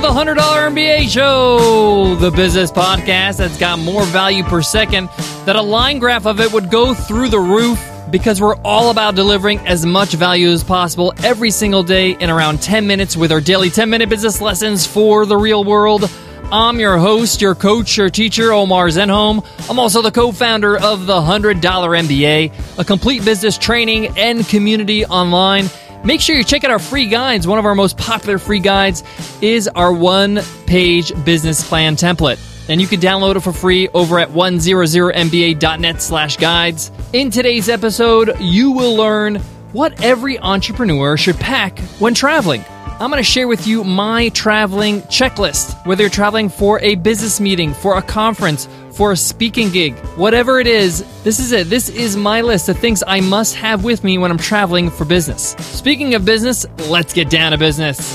the $100 MBA Show, the business podcast that's got more value per second that a line graph of it would go through the roof because we're all about delivering as much value as possible every single day in around 10 minutes with our daily 10 minute business lessons for the real world. I'm your host, your coach, your teacher, Omar Zenhom. I'm also the co founder of the $100 MBA, a complete business training and community online. Make sure you check out our free guides. One of our most popular free guides is our one page business plan template. And you can download it for free over at 100mba.net slash guides. In today's episode, you will learn what every entrepreneur should pack when traveling. I'm going to share with you my traveling checklist. Whether you're traveling for a business meeting, for a conference, for a speaking gig, whatever it is, this is it. This is my list of things I must have with me when I'm traveling for business. Speaking of business, let's get down to business.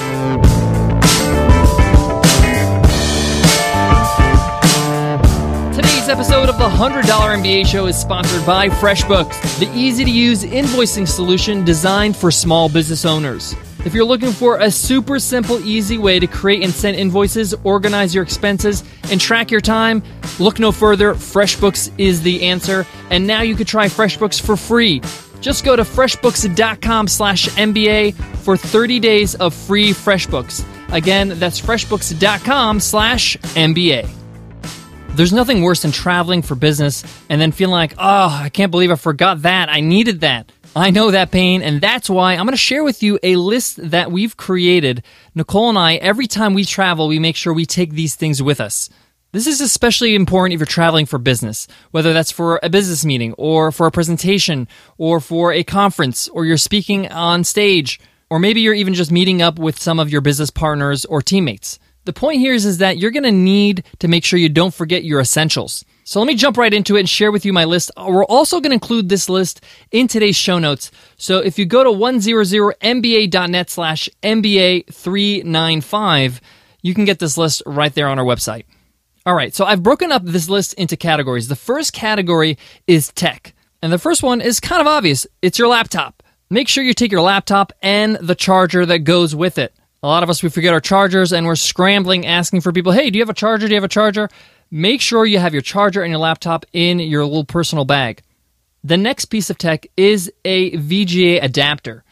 Today's episode of the $100 MBA Show is sponsored by FreshBooks, the easy to use invoicing solution designed for small business owners. If you're looking for a super simple, easy way to create and send invoices, organize your expenses, and track your time, look no further. FreshBooks is the answer. And now you can try FreshBooks for free. Just go to freshbooks.com slash MBA for 30 days of free FreshBooks. Again, that's freshbooks.com slash MBA. There's nothing worse than traveling for business and then feeling like, oh, I can't believe I forgot that. I needed that. I know that pain, and that's why I'm going to share with you a list that we've created. Nicole and I, every time we travel, we make sure we take these things with us. This is especially important if you're traveling for business, whether that's for a business meeting or for a presentation or for a conference or you're speaking on stage, or maybe you're even just meeting up with some of your business partners or teammates. The point here is, is that you're going to need to make sure you don't forget your essentials. So let me jump right into it and share with you my list. Uh, we're also going to include this list in today's show notes. So if you go to 100mba.net slash MBA395, you can get this list right there on our website. All right, so I've broken up this list into categories. The first category is tech. And the first one is kind of obvious. It's your laptop. Make sure you take your laptop and the charger that goes with it. A lot of us, we forget our chargers and we're scrambling asking for people, hey, do you have a charger? Do you have a charger? Make sure you have your charger and your laptop in your little personal bag. The next piece of tech is a VGA adapter.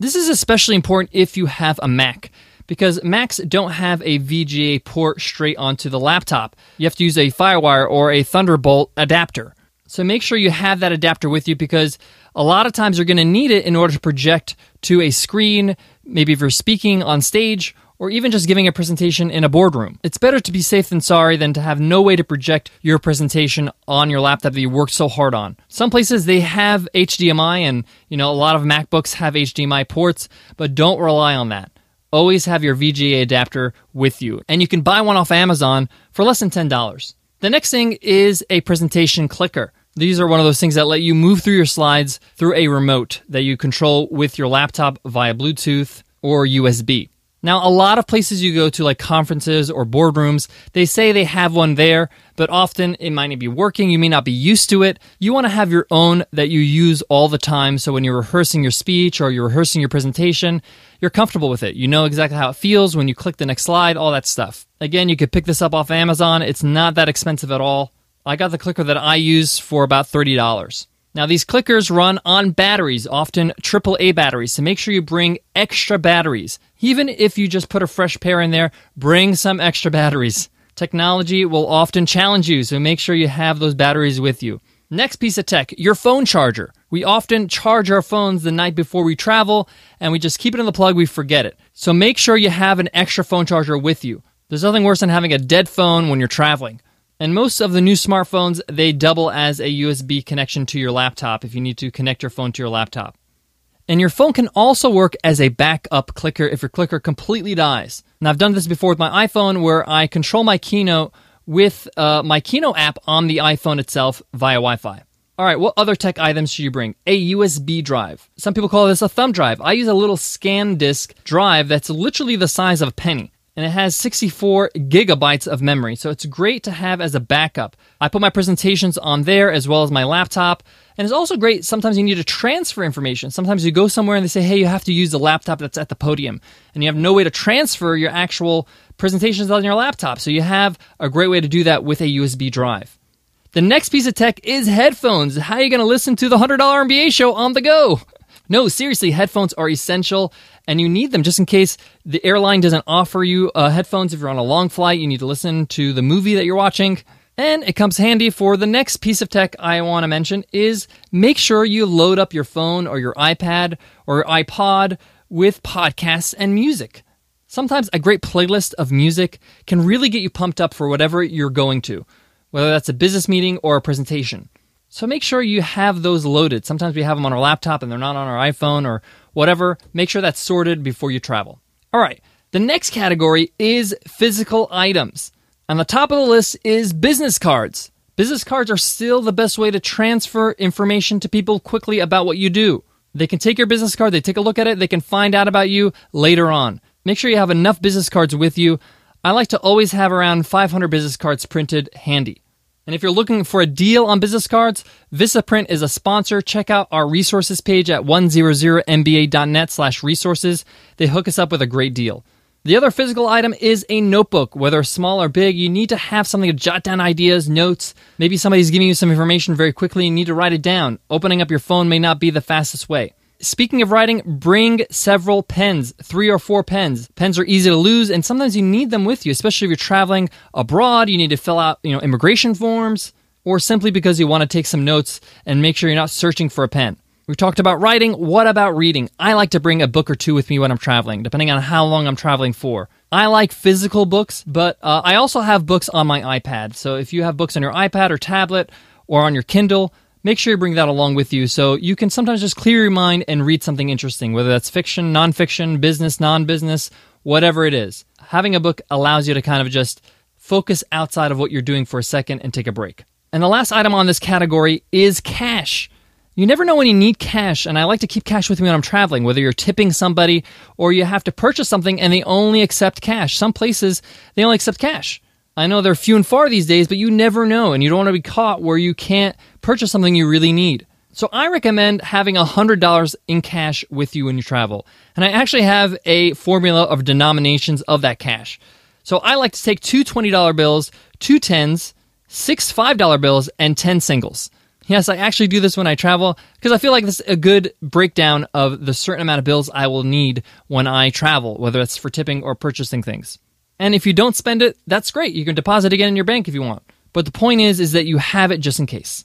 This is especially important if you have a Mac because Macs don't have a VGA port straight onto the laptop. You have to use a Firewire or a Thunderbolt adapter. So make sure you have that adapter with you because a lot of times you're going to need it in order to project to a screen, maybe if you're speaking on stage or even just giving a presentation in a boardroom. It's better to be safe than sorry than to have no way to project your presentation on your laptop that you worked so hard on. Some places they have HDMI and, you know, a lot of MacBooks have HDMI ports, but don't rely on that. Always have your VGA adapter with you, and you can buy one off Amazon for less than $10. The next thing is a presentation clicker. These are one of those things that let you move through your slides through a remote that you control with your laptop via Bluetooth or USB. Now, a lot of places you go to, like conferences or boardrooms, they say they have one there, but often it might not be working. You may not be used to it. You want to have your own that you use all the time. So when you're rehearsing your speech or you're rehearsing your presentation, you're comfortable with it. You know exactly how it feels when you click the next slide, all that stuff. Again, you could pick this up off Amazon. It's not that expensive at all. I got the clicker that I use for about $30. Now, these clickers run on batteries, often AAA batteries, so make sure you bring extra batteries. Even if you just put a fresh pair in there, bring some extra batteries. Technology will often challenge you, so make sure you have those batteries with you. Next piece of tech, your phone charger. We often charge our phones the night before we travel, and we just keep it in the plug, we forget it. So make sure you have an extra phone charger with you. There's nothing worse than having a dead phone when you're traveling. And most of the new smartphones, they double as a USB connection to your laptop if you need to connect your phone to your laptop. And your phone can also work as a backup clicker if your clicker completely dies. Now, I've done this before with my iPhone where I control my Keynote with uh, my Keynote app on the iPhone itself via Wi Fi. All right, what other tech items should you bring? A USB drive. Some people call this a thumb drive. I use a little SanDisk drive that's literally the size of a penny and it has 64 gigabytes of memory. So it's great to have as a backup. I put my presentations on there as well as my laptop. And it's also great. Sometimes you need to transfer information. Sometimes you go somewhere and they say, hey, you have to use the laptop that's at the podium. And you have no way to transfer your actual presentations on your laptop. So you have a great way to do that with a USB drive. The next piece of tech is headphones. How are you going to listen to the $100 MBA show on the go? No, seriously, headphones are essential and you need them just in case the airline doesn't offer you uh, headphones if you're on a long flight, you need to listen to the movie that you're watching. And it comes handy for the next piece of tech I want to mention is make sure you load up your phone or your iPad or iPod with podcasts and music. Sometimes a great playlist of music can really get you pumped up for whatever you're going to, whether that's a business meeting or a presentation. So make sure you have those loaded. Sometimes we have them on our laptop and they're not on our iPhone or whatever. Make sure that's sorted before you travel. All right. The next category is physical items. On the top of the list is business cards. Business cards are still the best way to transfer information to people quickly about what you do. They can take your business card, they take a look at it, they can find out about you later on. Make sure you have enough business cards with you. I like to always have around 500 business cards printed handy. And if you're looking for a deal on business cards, Vistaprint is a sponsor. Check out our resources page at 100mba.net slash resources. They hook us up with a great deal. The other physical item is a notebook. Whether small or big, you need to have something to jot down ideas, notes. Maybe somebody's giving you some information very quickly and you need to write it down. Opening up your phone may not be the fastest way. Speaking of writing, bring several pens, three or four pens. Pens are easy to lose, and sometimes you need them with you, especially if you're traveling abroad. You need to fill out, you know, immigration forms, or simply because you want to take some notes and make sure you're not searching for a pen. We talked about writing. What about reading? I like to bring a book or two with me when I'm traveling, depending on how long I'm traveling for. I like physical books, but uh, I also have books on my iPad. So if you have books on your iPad or tablet or on your Kindle, make sure you bring that along with you so you can sometimes just clear your mind and read something interesting, whether that's fiction, nonfiction, business, non business, whatever it is. Having a book allows you to kind of just focus outside of what you're doing for a second and take a break. And the last item on this category is cash. You never know when you need cash, and I like to keep cash with me when I'm traveling, whether you're tipping somebody or you have to purchase something and they only accept cash. Some places, they only accept cash. I know they're few and far these days, but you never know, and you don't want to be caught where you can't purchase something you really need. So I recommend having $100 in cash with you when you travel. And I actually have a formula of denominations of that cash. So I like to take two $20 bills, two tens, six $5 bills, and 10 singles. Yes, I actually do this when I travel because I feel like this is a good breakdown of the certain amount of bills I will need when I travel, whether it's for tipping or purchasing things. And if you don't spend it, that's great. You can deposit it again in your bank if you want. But the point is, is that you have it just in case.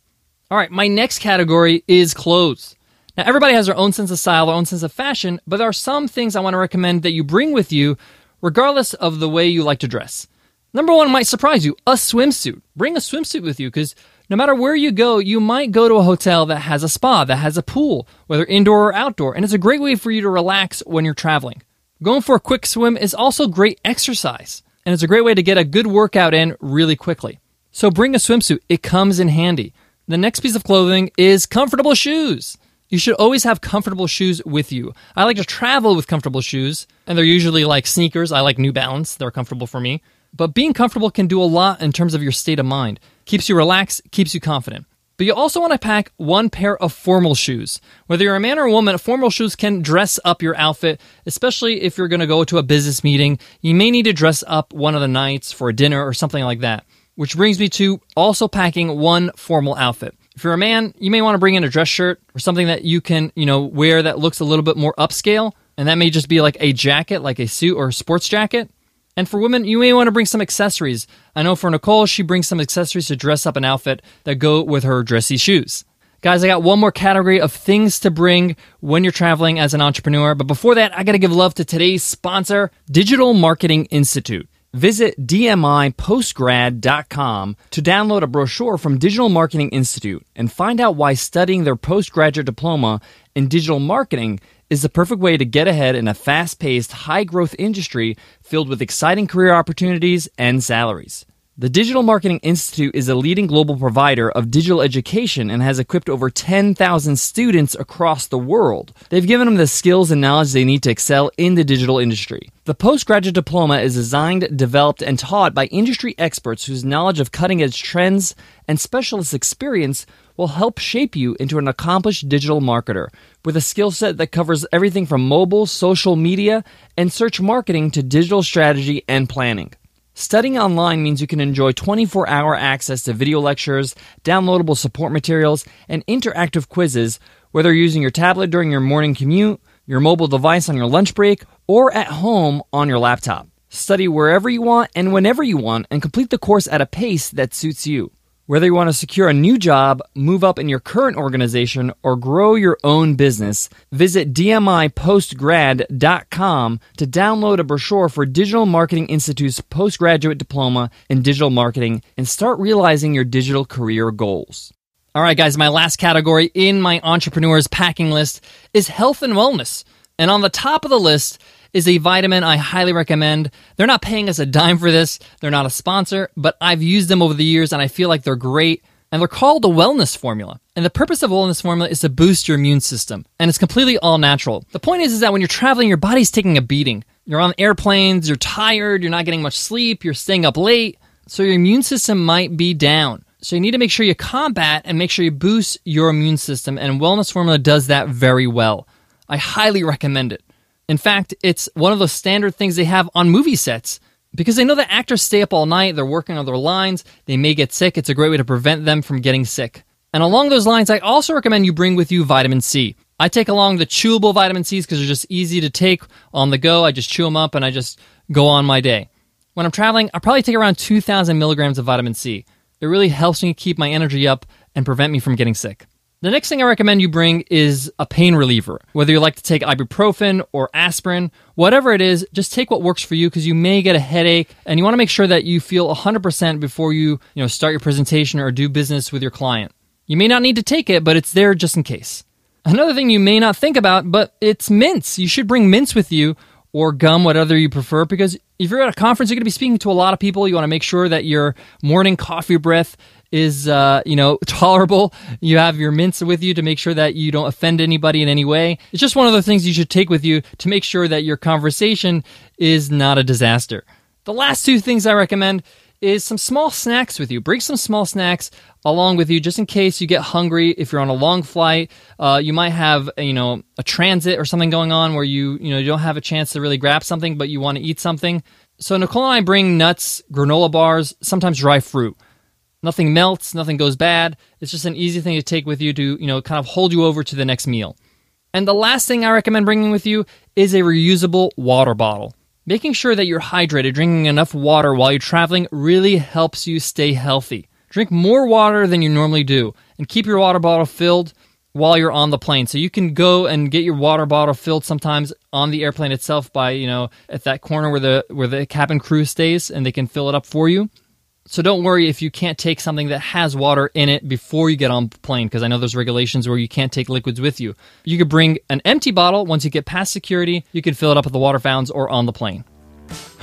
All right, my next category is clothes. Now, everybody has their own sense of style, their own sense of fashion, but there are some things I want to recommend that you bring with you, regardless of the way you like to dress. Number one might surprise you a swimsuit. Bring a swimsuit with you because no matter where you go, you might go to a hotel that has a spa, that has a pool, whether indoor or outdoor, and it's a great way for you to relax when you're traveling. Going for a quick swim is also great exercise, and it's a great way to get a good workout in really quickly. So bring a swimsuit, it comes in handy. The next piece of clothing is comfortable shoes. You should always have comfortable shoes with you. I like to travel with comfortable shoes, and they're usually like sneakers. I like New Balance, they're comfortable for me. But being comfortable can do a lot in terms of your state of mind. Keeps you relaxed, keeps you confident. But you also want to pack one pair of formal shoes. Whether you're a man or a woman, formal shoes can dress up your outfit, especially if you're going to go to a business meeting. You may need to dress up one of the nights for a dinner or something like that. Which brings me to also packing one formal outfit. If you're a man, you may want to bring in a dress shirt or something that you can, you know, wear that looks a little bit more upscale. And that may just be like a jacket, like a suit or a sports jacket. And for women, you may want to bring some accessories. I know for Nicole, she brings some accessories to dress up an outfit that go with her dressy shoes. Guys, I got one more category of things to bring when you're traveling as an entrepreneur. But before that, I got to give love to today's sponsor, Digital Marketing Institute. Visit dmipostgrad.com to download a brochure from Digital Marketing Institute and find out why studying their postgraduate diploma in digital marketing is the perfect way to get ahead in a fast paced, high growth industry filled with exciting career opportunities and salaries. The Digital Marketing Institute is a leading global provider of digital education and has equipped over 10,000 students across the world. They've given them the skills and knowledge they need to excel in the digital industry. The postgraduate diploma is designed, developed, and taught by industry experts whose knowledge of cutting edge trends and specialist experience will help shape you into an accomplished digital marketer with a skill set that covers everything from mobile, social media, and search marketing to digital strategy and planning. Studying online means you can enjoy 24 hour access to video lectures, downloadable support materials, and interactive quizzes, whether using your tablet during your morning commute, your mobile device on your lunch break, or at home on your laptop. Study wherever you want and whenever you want, and complete the course at a pace that suits you. Whether you want to secure a new job, move up in your current organization, or grow your own business, visit DMIPostgrad.com to download a brochure for Digital Marketing Institute's postgraduate diploma in digital marketing and start realizing your digital career goals. All right, guys, my last category in my entrepreneur's packing list is health and wellness. And on the top of the list is a vitamin I highly recommend. They're not paying us a dime for this, they're not a sponsor, but I've used them over the years and I feel like they're great. And they're called the Wellness Formula. And the purpose of Wellness Formula is to boost your immune system. And it's completely all natural. The point is, is that when you're traveling, your body's taking a beating. You're on airplanes, you're tired, you're not getting much sleep, you're staying up late. So your immune system might be down. So you need to make sure you combat and make sure you boost your immune system. And Wellness Formula does that very well. I highly recommend it. In fact, it's one of the standard things they have on movie sets because they know that actors stay up all night, they're working on their lines, they may get sick. It's a great way to prevent them from getting sick. And along those lines, I also recommend you bring with you vitamin C. I take along the chewable vitamin C's because they're just easy to take on the go. I just chew them up and I just go on my day. When I'm traveling, I probably take around 2,000 milligrams of vitamin C. It really helps me keep my energy up and prevent me from getting sick. The next thing I recommend you bring is a pain reliever. Whether you like to take ibuprofen or aspirin, whatever it is, just take what works for you because you may get a headache and you want to make sure that you feel 100% before you, you know, start your presentation or do business with your client. You may not need to take it, but it's there just in case. Another thing you may not think about, but it's mints. You should bring mints with you or gum, whatever you prefer, because if you're at a conference, you're going to be speaking to a lot of people. You want to make sure that your morning coffee breath is uh, you know tolerable. You have your mints with you to make sure that you don't offend anybody in any way. It's just one of the things you should take with you to make sure that your conversation is not a disaster. The last two things I recommend is some small snacks with you. Bring some small snacks along with you just in case you get hungry. If you're on a long flight, uh, you might have you know a transit or something going on where you you know you don't have a chance to really grab something, but you want to eat something. So Nicole and I bring nuts, granola bars, sometimes dry fruit. Nothing melts, nothing goes bad. It's just an easy thing to take with you to, you know, kind of hold you over to the next meal. And the last thing I recommend bringing with you is a reusable water bottle. Making sure that you're hydrated, drinking enough water while you're traveling really helps you stay healthy. Drink more water than you normally do and keep your water bottle filled while you're on the plane. So you can go and get your water bottle filled sometimes on the airplane itself by, you know, at that corner where the where the cabin crew stays and they can fill it up for you. So don't worry if you can't take something that has water in it before you get on the plane, because I know there's regulations where you can't take liquids with you. You could bring an empty bottle. Once you get past security, you can fill it up at the water fountains or on the plane.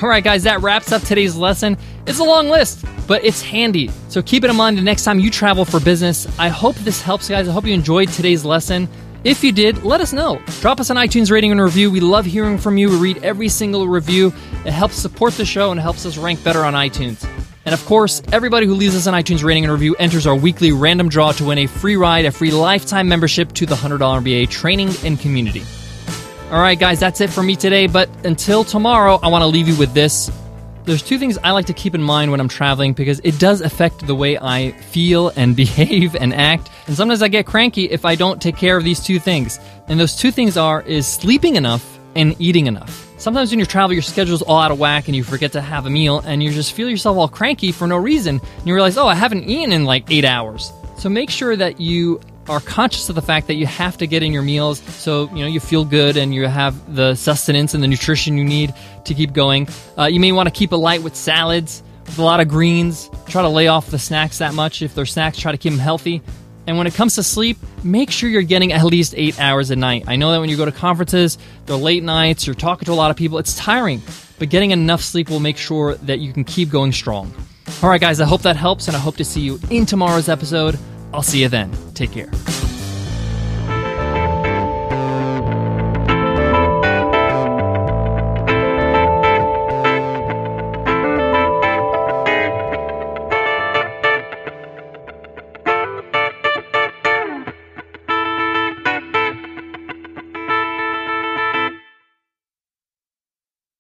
All right, guys, that wraps up today's lesson. It's a long list, but it's handy. So keep it in mind the next time you travel for business. I hope this helps, guys. I hope you enjoyed today's lesson. If you did, let us know. Drop us an iTunes rating and review. We love hearing from you. We read every single review. It helps support the show and helps us rank better on iTunes. And of course, everybody who leaves us an iTunes rating and review enters our weekly random draw to win a free ride, a free lifetime membership to the $100 MBA training and community. All right, guys, that's it for me today. But until tomorrow, I want to leave you with this. There's two things I like to keep in mind when I'm traveling because it does affect the way I feel and behave and act. And sometimes I get cranky if I don't take care of these two things. And those two things are is sleeping enough and eating enough. Sometimes when you travel, your schedule's all out of whack and you forget to have a meal and you just feel yourself all cranky for no reason. And you realize, oh, I haven't eaten in like eight hours. So make sure that you are conscious of the fact that you have to get in your meals so you know you feel good and you have the sustenance and the nutrition you need to keep going. Uh, you may want to keep it light with salads, with a lot of greens. Try to lay off the snacks that much. If they're snacks, try to keep them healthy. And when it comes to sleep, make sure you're getting at least eight hours a night. I know that when you go to conferences, they're late nights, you're talking to a lot of people, it's tiring, but getting enough sleep will make sure that you can keep going strong. All right, guys, I hope that helps, and I hope to see you in tomorrow's episode. I'll see you then. Take care.